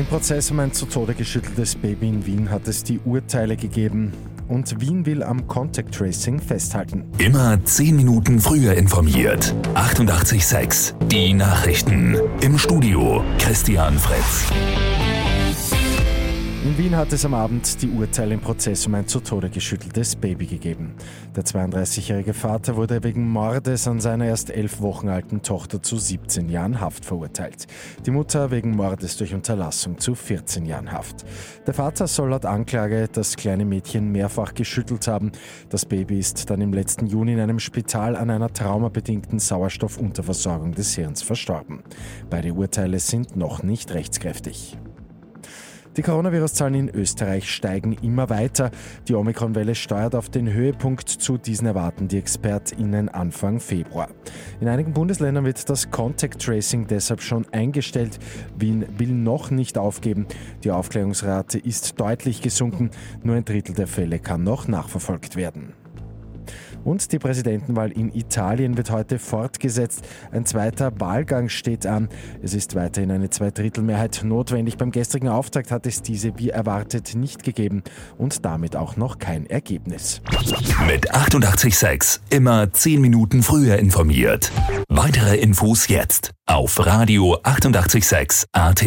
Im Prozess um ein zu Tode geschütteltes Baby in Wien hat es die Urteile gegeben. Und Wien will am Contact Tracing festhalten. Immer 10 Minuten früher informiert. 88.6 Die Nachrichten. Im Studio Christian Fritz. In Wien hat es am Abend die Urteile im Prozess um ein zu Tode geschütteltes Baby gegeben. Der 32-jährige Vater wurde wegen Mordes an seiner erst elf Wochen alten Tochter zu 17 Jahren Haft verurteilt. Die Mutter wegen Mordes durch Unterlassung zu 14 Jahren Haft. Der Vater soll laut Anklage das kleine Mädchen mehrfach geschüttelt haben. Das Baby ist dann im letzten Juni in einem Spital an einer traumabedingten Sauerstoffunterversorgung des Hirns verstorben. Beide Urteile sind noch nicht rechtskräftig. Die Coronavirus-Zahlen in Österreich steigen immer weiter. Die Omikron-Welle steuert auf den Höhepunkt zu. Diesen erwarten die ExpertInnen Anfang Februar. In einigen Bundesländern wird das Contact Tracing deshalb schon eingestellt. Wien will noch nicht aufgeben. Die Aufklärungsrate ist deutlich gesunken. Nur ein Drittel der Fälle kann noch nachverfolgt werden. Und die Präsidentenwahl in Italien wird heute fortgesetzt. Ein zweiter Wahlgang steht an. Es ist weiterhin eine Zweidrittelmehrheit notwendig. Beim gestrigen Auftakt hat es diese wie erwartet nicht gegeben und damit auch noch kein Ergebnis. Mit 886 immer 10 Minuten früher informiert. Weitere Infos jetzt auf Radio 886 AT.